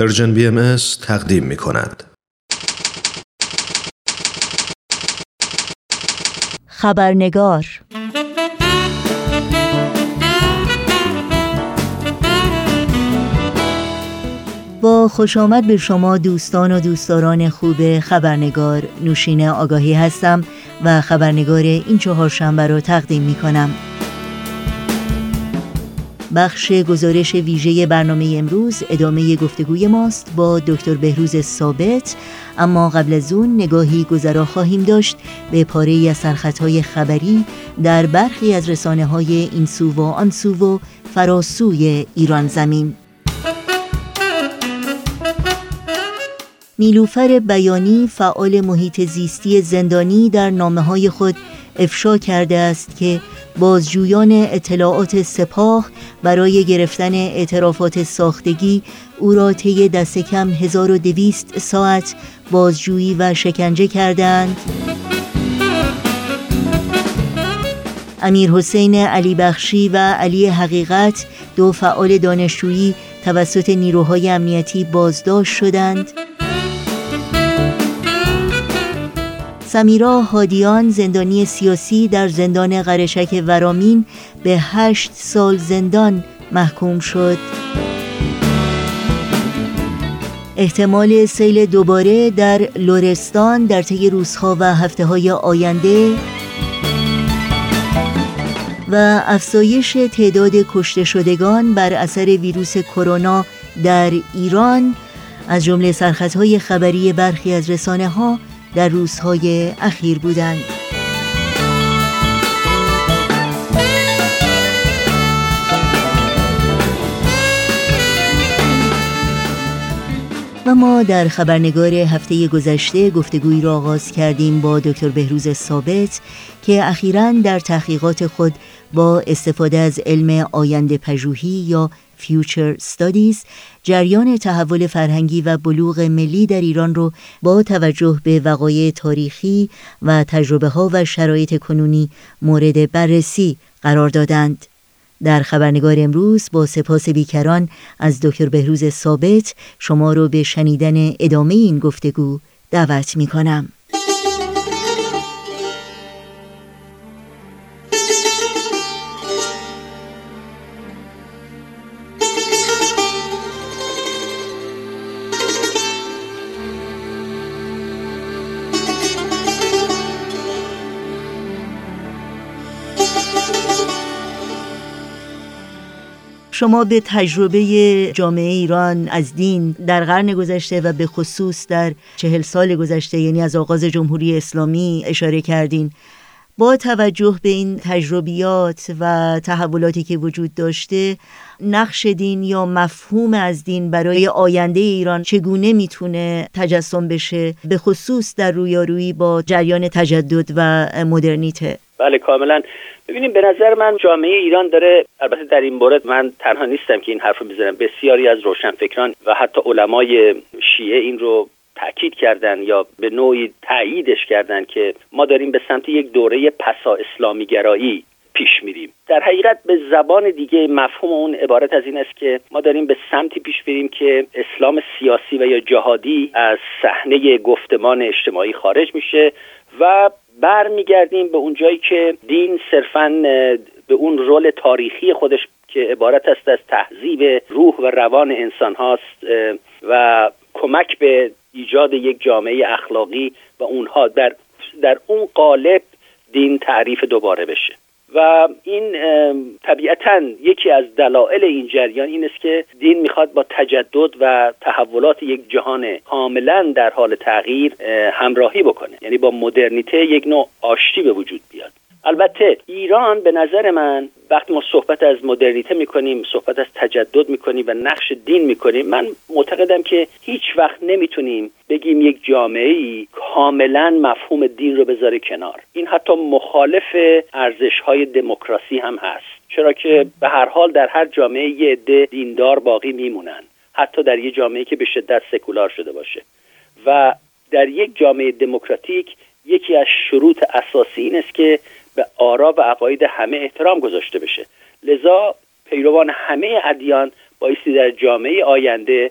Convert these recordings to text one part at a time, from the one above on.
پرژن بی ام تقدیم می کند. خبرنگار با خوش آمد به شما دوستان و دوستداران خوب خبرنگار نوشین آگاهی هستم و خبرنگار این چهارشنبه را تقدیم می کنم. بخش گزارش ویژه برنامه امروز ادامه گفتگوی ماست با دکتر بهروز ثابت. اما قبل از اون نگاهی گذرا خواهیم داشت به پاره از سرخطهای خبری در برخی از رسانه های این سو و آن سو و فراسوی ایران زمین. نیلوفر بیانی فعال محیط زیستی زندانی در نامه های خود افشا کرده است که بازجویان اطلاعات سپاه برای گرفتن اعترافات ساختگی او را طی دست کم 1200 ساعت بازجویی و شکنجه کردند. امیر حسین علی بخشی و علی حقیقت دو فعال دانشجویی توسط نیروهای امنیتی بازداشت شدند. سمیرا هادیان زندانی سیاسی در زندان قرشک ورامین به هشت سال زندان محکوم شد. احتمال سیل دوباره در لورستان در طی روزها و هفته های آینده و افزایش تعداد کشته شدگان بر اثر ویروس کرونا در ایران از جمله سرخطهای خبری برخی از رسانه ها در روزهای اخیر بودند و ما در خبرنگار هفته گذشته گفتگویی را آغاز کردیم با دکتر بهروز ثابت که اخیرا در تحقیقات خود با استفاده از علم آینده پژوهی یا Future Studies جریان تحول فرهنگی و بلوغ ملی در ایران رو با توجه به وقایع تاریخی و تجربه ها و شرایط کنونی مورد بررسی قرار دادند. در خبرنگار امروز با سپاس بیکران از دکتر بهروز ثابت شما رو به شنیدن ادامه این گفتگو دعوت می کنم. شما به تجربه جامعه ایران از دین در قرن گذشته و به خصوص در چهل سال گذشته یعنی از آغاز جمهوری اسلامی اشاره کردین. با توجه به این تجربیات و تحولاتی که وجود داشته نقش دین یا مفهوم از دین برای آینده ایران چگونه می‌تونه تجسم بشه؟ به خصوص در رویارویی با جریان تجدد و مدرنیته. بله کاملا. ببینیم به نظر من جامعه ایران داره البته در این مورد من تنها نیستم که این حرف رو می‌زنم بسیاری از روشنفکران و حتی علمای شیعه این رو تاکید کردن یا به نوعی تاییدش کردن که ما داریم به سمت یک دوره پسا اسلامی گرایی پیش میریم. در حقیقت به زبان دیگه مفهوم اون عبارت از این است که ما داریم به سمتی پیش بریم که اسلام سیاسی و یا جهادی از صحنه گفتمان اجتماعی خارج میشه و برمیگردیم به اون جایی که دین صرفا به اون رول تاریخی خودش که عبارت است از تهذیب روح و روان انسان هاست و کمک به ایجاد یک جامعه اخلاقی و اونها در در اون قالب دین تعریف دوباره بشه. و این طبیعتا یکی از دلایل این جریان این است که دین می‌خواد با تجدد و تحولات یک جهان کاملا در حال تغییر همراهی بکنه. یعنی با مدرنیته یک نوع آشتی به وجود بیاد. البته ایران به نظر من وقتی ما صحبت از مدرنیته می‌کنیم صحبت از تجدد می‌کنیم و نقش دین می‌کنیم من معتقدم که هیچ وقت نمی‌تونیم بگیم یک جامعه ای کاملا مفهوم دین رو بذاره کنار. این حتی مخالف ارزش های دموکراسی هم هست. چرا که به هر حال در هر جامعه یه عده دیندار باقی میمونن. حتی در یه جامعه که به شدت سکولار شده باشه. و در یک جامعه دموکراتیک یکی از شروط اساسی این است که به آرا و عقاید همه احترام گذاشته بشه. لذا پیروان همه ادیان بایستی در جامعه آینده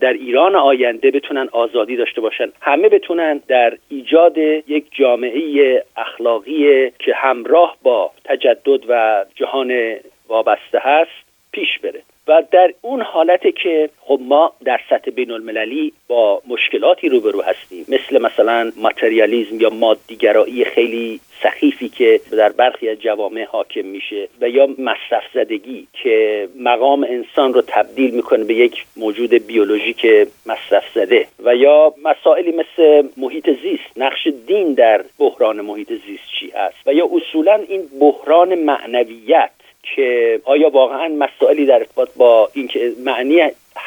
در ایران آینده بتونن آزادی داشته باشن. همه بتونن در ایجاد یک جامعه اخلاقی که همراه با تجدد و جهان وابسته هست پیش بره. و در اون حالت که خب ما در سطح بین المللی با مشکلاتی روبرو هستیم. مثل مثلا ماتریالیزم یا مادیگرایی خیلی سخیفی که در برخی از جوامع حاکم میشه و یا مصرف زدگی که مقام انسان رو تبدیل می‌کنه به یک موجود بیولوژیک مصرف زده و یا مسائلی مثل محیط زیست. نقش دین در بحران محیط زیست چی هست؟ و یا اصولا این بحران معنویت که آیا واقعا مسائلی در ارتباط با اینکه معنی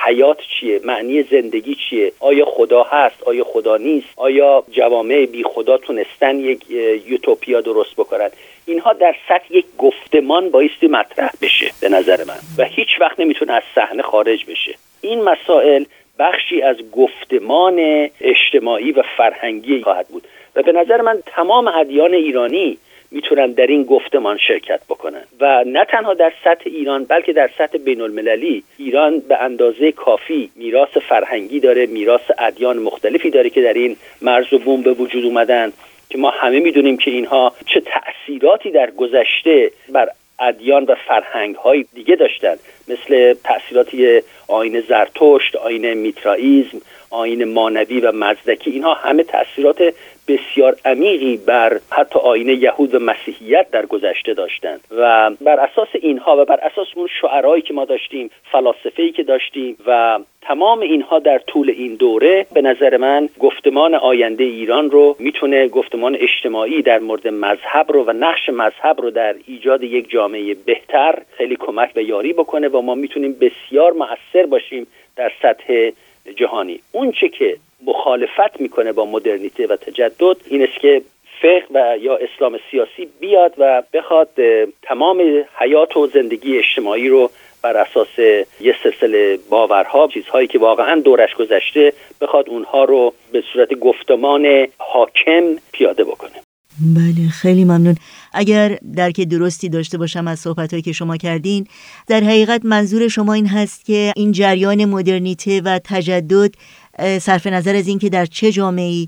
حیات چیه معنی زندگی چیه؟ آیا خدا هست؟ آیا خدا نیست؟ آیا جوامع بی خدا تونستن یک یوتوپیا درست بکنن؟ اینها در سطح یک گفتمان بایستی مطرح بشه به نظر من و هیچ وقت نمی‌تونه از صحنه خارج بشه. این مسائل بخشی از گفتمان اجتماعی و فرهنگی خواهد بود. و به نظر من تمام ادیان ایرانی می‌تونن در این گفتمان شرکت بکنن. و نه تنها در سطح ایران بلکه در سطح بین المللی ایران به اندازه کافی میراث فرهنگی داره میراث ادیان مختلفی داره که در این مرز و بوم به وجود اومدن که ما همه می‌دونیم که اینها چه تأثیراتی در گذشته بر ادیان و فرهنگ های دیگه داشتن. مثل تاثیراتی آین زرتشت آین میترائیزم آین مانوی و مزدکی. اینها همه تاثیرات بسیار عمیقی بر حتی آین یهود و مسیحیت در گذشته داشتند و بر اساس اینها و بر اساس اون شعرهایی که ما داشتیم فلاسفه‌ای که داشتیم و تمام اینها در طول این دوره به نظر من گفتمان آینده ایران رو می‌تونه گفتمان اجتماعی در مورد مذهب رو و نقش مذهب رو در ایجاد یک جامعه بهتر خیلی کمک و یاری بکنه و ما می‌تونیم بسیار مؤثر باشیم در سطح جهانی. اون چه که مخالفت می‌کنه با مدرنیته و تجدد این که فقه و یا اسلام سیاسی بیاد و بخواد تمام حیات و زندگی اجتماعی رو بر اساس یه سلسله باورها چیزهایی که واقعا دورش گذشته بخواد اونها رو به صورت گفتمان حاکم پیاده بکنه. بله خیلی ممنون. اگر درک درستی داشته باشم از صحبتهایی که شما کردین در حقیقت منظور شما این هست که این جریان مدرنیته و تجدد صرف نظر از اینکه در چه جامعه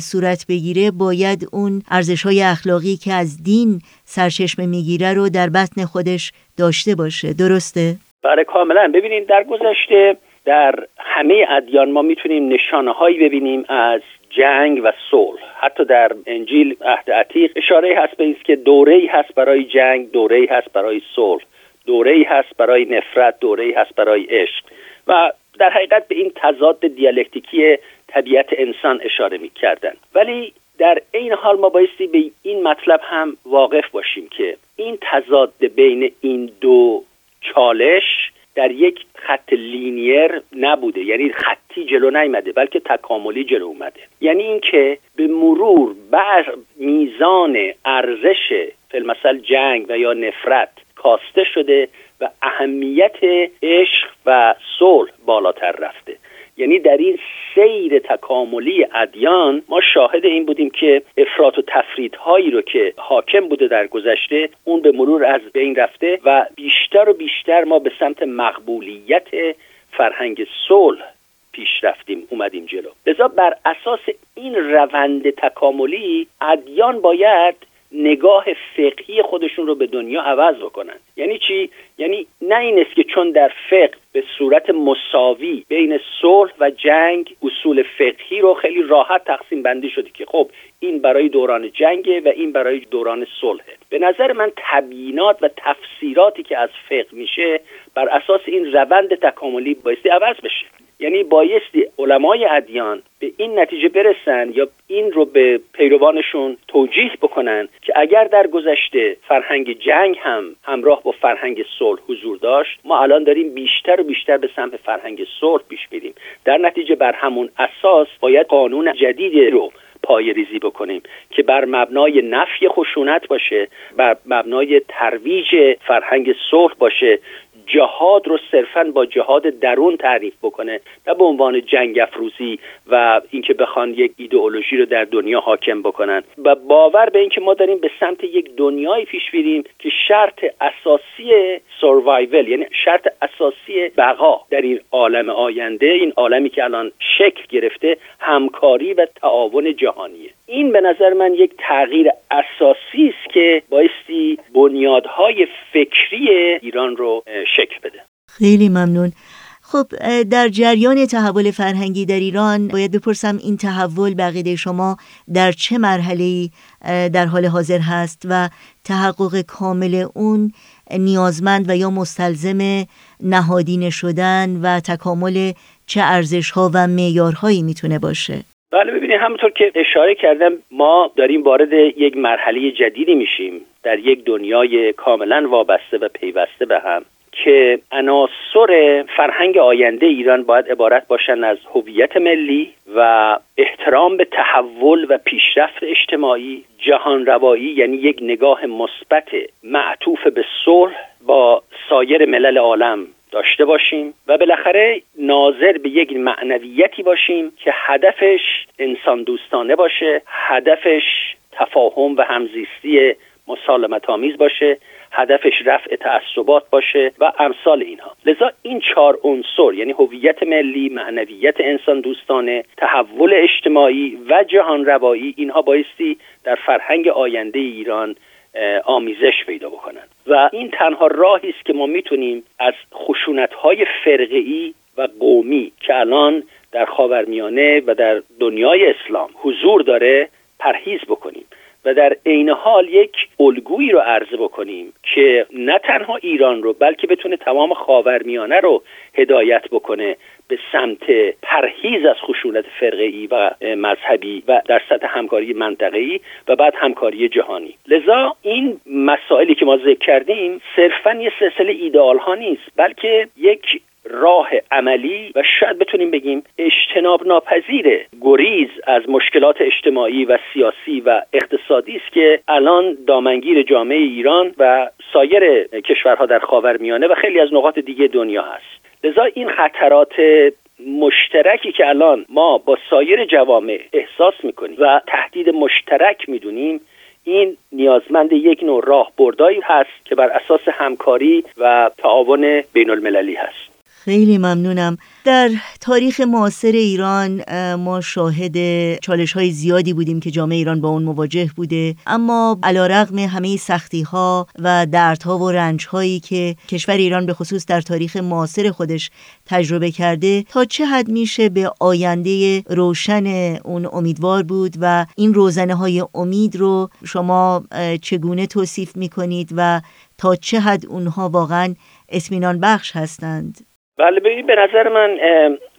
صورت بگیره باید اون ارزش های اخلاقی که از دین سرچشمه می‌گیره رو در بطن خودش داشته باشه. درسته؟ بله کاملا. ببینید در گذشته در همه ادیان ما می‌تونیم نشانه هایی ببینیم از جنگ و صلح. حتی در انجیل عهد عتیق اشاره هست به که دوره ای هست برای جنگ دوره ای هست برای صلح دوره ای هست برای نفرت دوره ای هست برای عشق. و در حقیقت به این تضاد دیالکتیکی طبیعت انسان اشاره می کردن. ولی در این حال ما بایستی به این مطلب هم واقف باشیم که این تضاد بین این دو چالش در یک خط لینیر نبوده یعنی خطی جلو نیامده بلکه تکاملی جلو اومده یعنی اینکه به مرور بر میزان ارزش فیلمسل جنگ و یا نفرت کاسته شده و اهمیت عشق و صلح بالاتر رفته. یعنی در این سیر تکاملی ادیان ما شاهد این بودیم که افراط و تفریدهایی رو که حاکم بوده در گذشته اون به مرور از بین رفته و بیشتر و بیشتر ما به سمت مقبولیت فرهنگ صلح پیش رفتیم اومدیم جلو. لذا بر اساس این روند تکاملی ادیان باید نگاه فقهی خودشون رو به دنیا عوض بکنن. یعنی چی؟ یعنی نه این است که چون در فقه به صورت مساوی بین صلح و جنگ اصول فقهی رو خیلی راحت تقسیم بندی شده که خب این برای دوران جنگه و این برای دوران صلحه. به نظر من تبیینات و تفسیراتی که از فقه میشه بر اساس این روند تکاملی بایستی عوض بشه. یعنی بایستی علمای ادیان به این نتیجه برسن یا این رو به پیروانشون توجیه بکنن که اگر در گذشته فرهنگ جنگ هم همراه با فرهنگ صلح حضور داشت ما الان داریم بیشتر و بیشتر به سمت فرهنگ صلح پیش میریم. در نتیجه بر همون اساس باید قانون جدیدی رو پای ریزی بکنیم که بر مبنای نفی خشونت باشه بر مبنای ترویج فرهنگ صلح باشه جهاد رو صرفا با جهاد درون تعریف بکنه نه به عنوان جنگ افروزی و اینکه بخوان یک ایدئولوژی رو در دنیا حاکم بکنن. و باور به اینکه ما داریم به سمت یک دنیای پیش بریم که شرط اساسی سروایول یعنی شرط اساسی بقا در این عالم آینده این عالمی که الان شکل گرفته همکاری و تعاون جهانیه. این به نظر من یک تغییر اساسی است که بایستی بنیادهای فکری ایران رو شکل بده. خیلی ممنون. خب در جریان تحول فرهنگی در ایران باید بپرسم این تحول بقیده شما در چه مرحله در حال حاضر هست و تحقق کامل اون نیازمند و یا مستلزم نهادینه شدن و تکامل چه ارزش ها و معیارهایی می‌تونه باشه؟ بله ببینید همونطور که اشاره کردم ما داریم وارد یک مرحله جدیدی میشیم. در یک دنیای کاملا وابسته و پیوسته به هم که عناصر فرهنگ آینده ایران باید عبارت باشند از هویت ملی و احترام به تحول و پیشرفت اجتماعی جهان روایی یعنی یک نگاه مثبت معطوف به صلح با سایر ملل عالم. داشته باشیم و بالاخره ناظر به یک معنویتی باشیم که هدفش انسان دوستانه باشه هدفش تفاهم و همزیستی مسالمت آمیز باشه هدفش رفع تعصبات باشه و امثال اینها. لذا این چهار عنصر یعنی هویت ملی معنویت انسان دوستانه تحول اجتماعی و جهان روایی اینها بایستی در فرهنگ آینده ایران آمیزش پیدا بکنن. و این تنها راهی است که ما می‌تونیم از خشونت های فرقی و قومی که الان در خاورمیانه و در دنیای اسلام حضور داره پرهیز بکنیم و در عین حال یک الگویی رو عرضه بکنیم که نه تنها ایران رو بلکه بتونه تمام خاورمیانه رو هدایت بکنه به سمت پرهیز از خشونت فرقه و مذهبی و در سطح همکاری منطقه‌ای و بعد همکاری جهانی. لذا این مسائلی که ما ذکر کردیم صرفا یه سلسله ایدئال ها نیست بلکه یک راه عملی و شاید بتونیم بگیم اجتناب ناپذیر گریز از مشکلات اجتماعی و سیاسی و اقتصادی است که الان دامنگیر جامعه ایران و سایر کشورها در خاورمیانه و خیلی از نقاط دیگه دنیا هست. لذا این خطرات مشترکی که الان ما با سایر جوامع احساس می‌کنیم و تهدید مشترک می‌دونیم این نیازمند یک نوع راه بردایی هست که بر اساس همکاری و تعاون بین المللی هست. خیلی ممنونم. در تاریخ معاصر ایران ما شاهد چالش های زیادی بودیم که جامعه ایران با اون مواجه بوده. اما علا رقم همه سختی ها و دردها و رنج هایی که کشور ایران به خصوص در تاریخ معاصر خودش تجربه کرده تا چه حد میشه به آینده روشن اون امیدوار بود و این روزنه های امید رو شما چگونه توصیف می‌کنید و تا چه حد اونها واقعا اسمینان بخش هستند؟ بله ببین به نظر من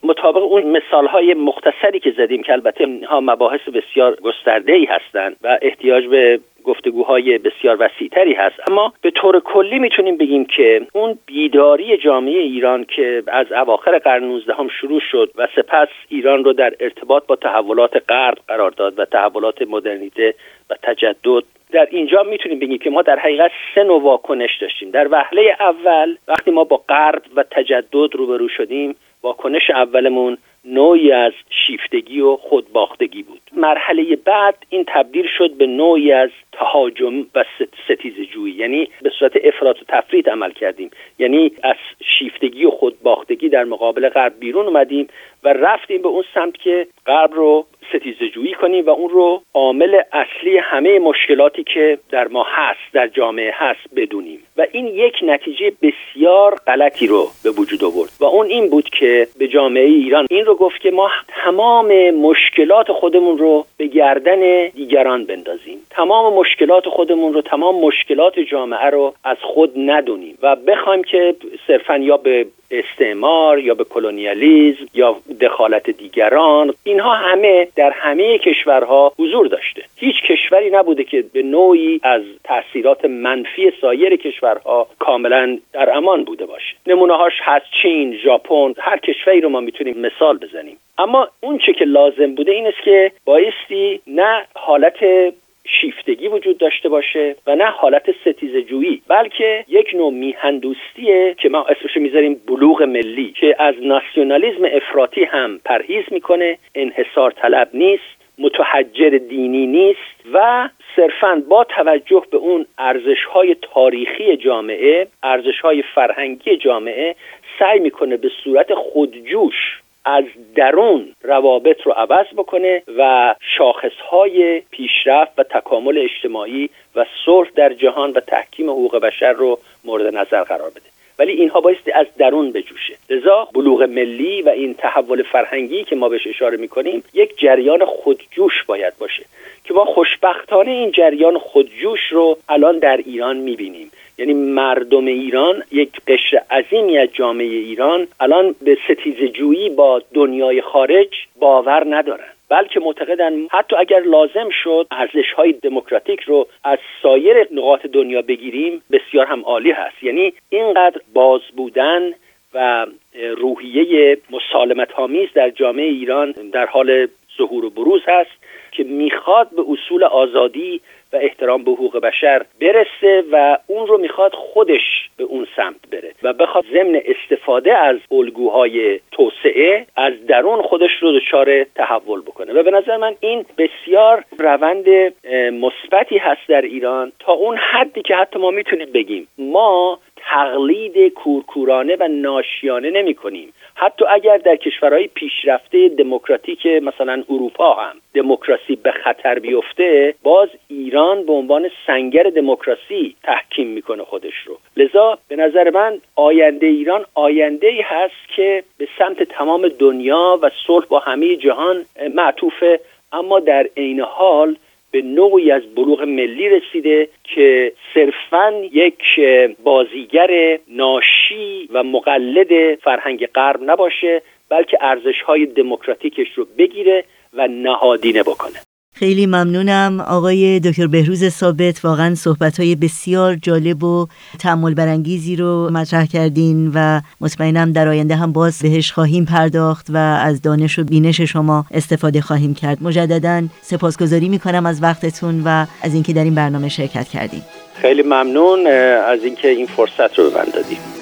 مطابق اون مثال های مختصری که زدیم که البته اینها مباحث بسیار گسترده ای هستند و احتیاج به گفتگوهای بسیار وسیعتری هست. اما به طور کلی می‌تونیم بگیم که اون بیداری جامعه ایران که از اواخر قرن 19 هم شروع شد و سپس ایران رو در ارتباط با تحولات غرب قرار داد و تحولات مدرنیته و تجدد در اینجا می‌تونیم بگیم که ما در حقیقت سه نوع واکنش داشتیم. در وهله اول وقتی ما با غرب و تجدد روبرو شدیم واکنش اولمون نوعی از شیفتگی و خودباختگی بود. مرحله بعد این تبدیل شد به نوعی از تهاجم و ستیز جویی یعنی به صورت افراط و تفرید عمل کردیم. یعنی از شیفتگی و خودباختگی در مقابل غرب بیرون اومدیم و رفتیم به اون سمت که غرب رو ستیزه جویی کنیم و اون رو عامل اصلی همه مشکلاتی که در ما هست در جامعه هست بدونیم. این یک نتیجه بسیار غلطی رو به وجود آورد. و اون این بود که به جامعه ایران این رو گفت که ما تمام مشکلات خودمون رو به گردن دیگران بندازیم. تمام مشکلات خودمون رو تمام مشکلات جامعه رو از خود ندونیم. و بخوایم که صرفا یا به استعمار یا به کلونیالیزم یا دخالت دیگران اینها همه در همه کشورها حضور داشته. هیچ کشوری نبوده که به نوعی از تاثیرات منفی سایر کشورها کاملا در امان بوده باشه. نمونه هاش هست چین ژاپن هر کشوری رو ما می‌تونیم مثال بزنیم. اما اون چه که لازم بوده این است که بایستی نه حالت شیفتگی وجود داشته باشه و نه حالت ستیز جویی بلکه یک نوع میهندوستیه که ما اسمش می‌ذاریم بلوغ ملی که از ناسیونالیزم افراطی هم پرهیز می‌کنه. انحصار طلب نیست. متحجر دینی نیست و صرفا با توجه به اون ارزش های تاریخی جامعه ارزش های فرهنگی جامعه سعی می‌کنه به صورت خودجوش از درون روابط رو عوض بکنه و شاخصهای پیشرفت و تکامل اجتماعی و صلح در جهان و تحکیم حقوق بشر رو مورد نظر قرار بده. ولی اینها بایستی از درون بجوشه. لذا بلوغ ملی و این تحول فرهنگی که ما بهش اشاره می‌کنیم یک جریان خودجوش باید باشه که ما خوشبختانه این جریان خودجوش رو الان در ایران می‌بینیم. یعنی مردم ایران یک قشر عظیمی از جامعه ایران الان به ستیز جویی با دنیای خارج باور ندارن. بلکه معتقدن حتی اگر لازم شد ارزش های دموکراتیک رو از سایر نقاط دنیا بگیریم بسیار هم عالی هست. یعنی اینقدر باز بودن و روحیه مسالمت آمیز در جامعه ایران در حال ظهور و بروز هست که می‌خواد به اصول آزادی و احترام به حقوق بشر برسه و اون رو می‌خواد خودش به اون سمت بره و بخواد ضمن استفاده از الگوهای توسعه از درون خودش رو دچار تحول بکنه. و به نظر من این بسیار روند مثبتی هست در ایران تا اون حدی که حتی ما می‌تونیم بگیم. ما تقلید کورکورانه و ناشیانه نمی کنیم. حتی اگر در کشورهای پیشرفته دموکراتیک مثلا اروپا هم دموکراسی به خطر بیفته باز ایران به عنوان سنگر دموکراسی تحکیم می‌کنه خودش رو. لذا به نظر من آینده ایران آینده ای هست که به سمت تمام دنیا و صلح با همه جهان معطوفه اما در عین حال به نوعی از بلوغ ملی رسیده که صرفا یک بازیگر ناشی و مقلد فرهنگ غرب نباشه بلکه ارزش های دموکراتیکش رو بگیره و نهادینه بکنه. خیلی ممنونم. آقای دکتر بهروز ثابت واقعا صحبت های بسیار جالب و تعمل برانگیزی رو مطرح کردین و مطمئنم در آینده هم باز بهش خواهیم پرداخت و از دانش و بینش شما استفاده خواهیم کرد. مجددا سپاسگزاری می‌کنم از وقتتون و از اینکه در این برنامه شرکت کردیم خیلی ممنون از اینکه این فرصت رو به من دادیم